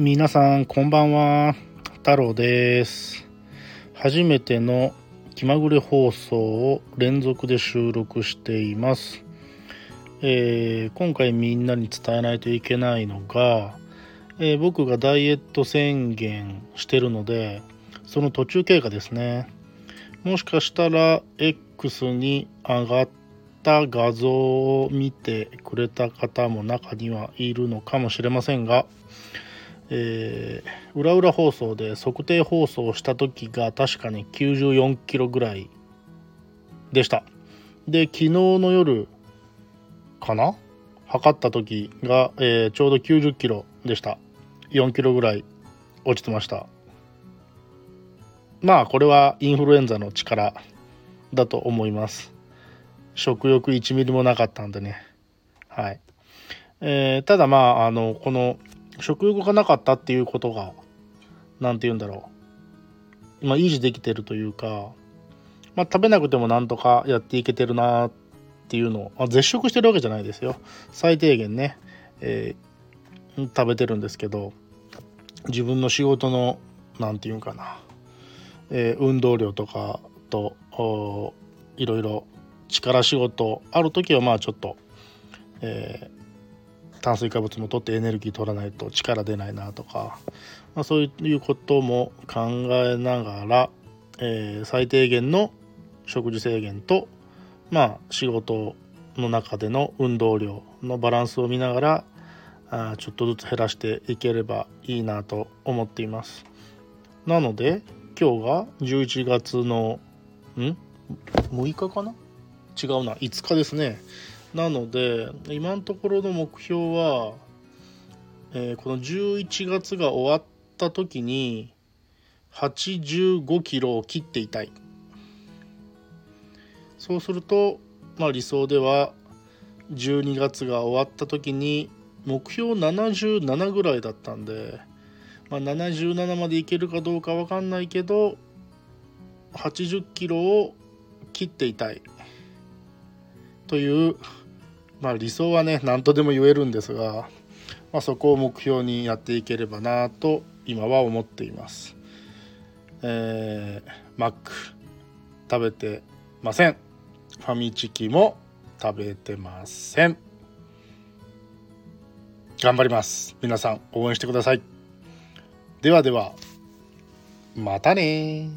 皆さんこんばんは。太郎です。初めての気まぐれ放送を連続で収録しています、えー、今回みんなに伝えないといけないのが、えー、僕がダイエット宣言してるのでその途中経過ですね。もしかしたら X に上がった画像を見てくれた方も中にはいるのかもしれませんが、えー、裏裏放送で測定放送した時が確かに94キロぐらいでした。で昨日の夜かな？測った時が、えー、ちょうど90キロでした。4キロぐらい落ちてました。まあこれはインフルエンザの力だと思います。食欲1ミリもなかったんでね。はい、えー、ただまああのこの食欲がなかったっていうことが何て言うんだろう。今維持できてるというか、まあ、食べなくてもなんとかやっていけてるなっていうのを、まあ、絶食してるわけじゃないですよ。最低限ね、えー、食べてるんですけど自分の仕事の何て言うんかな、えー、運動量とかといろいろ力仕事ある時はまあちょっと、え炭水化物も取ってエネルギー取らないと力出ないなとか、まあ、そういうことも考えながら、えー、最低限の食事制限と、まあ、仕事の中での運動量のバランスを見ながらあちょっとずつ減らしていければいいなと思っています。なので今日が11月のん？6日かな？違うな5日ですね。なので今のところの目標は、えー、この11月が終わった時に85キロを切っていたい。そうすると、まあ、理想では12月が終わった時に目標77ぐらいだったんで、まあ、77までいけるかどうか分かんないけど80キロを切っていたい。というまあ理想はね何とでも言えるんですが、まあ、そこを目標にやっていければなと今は思っています。えー、マック食べてません。ファミチキも食べてません。頑張ります。皆さん応援してください。ではでは、またね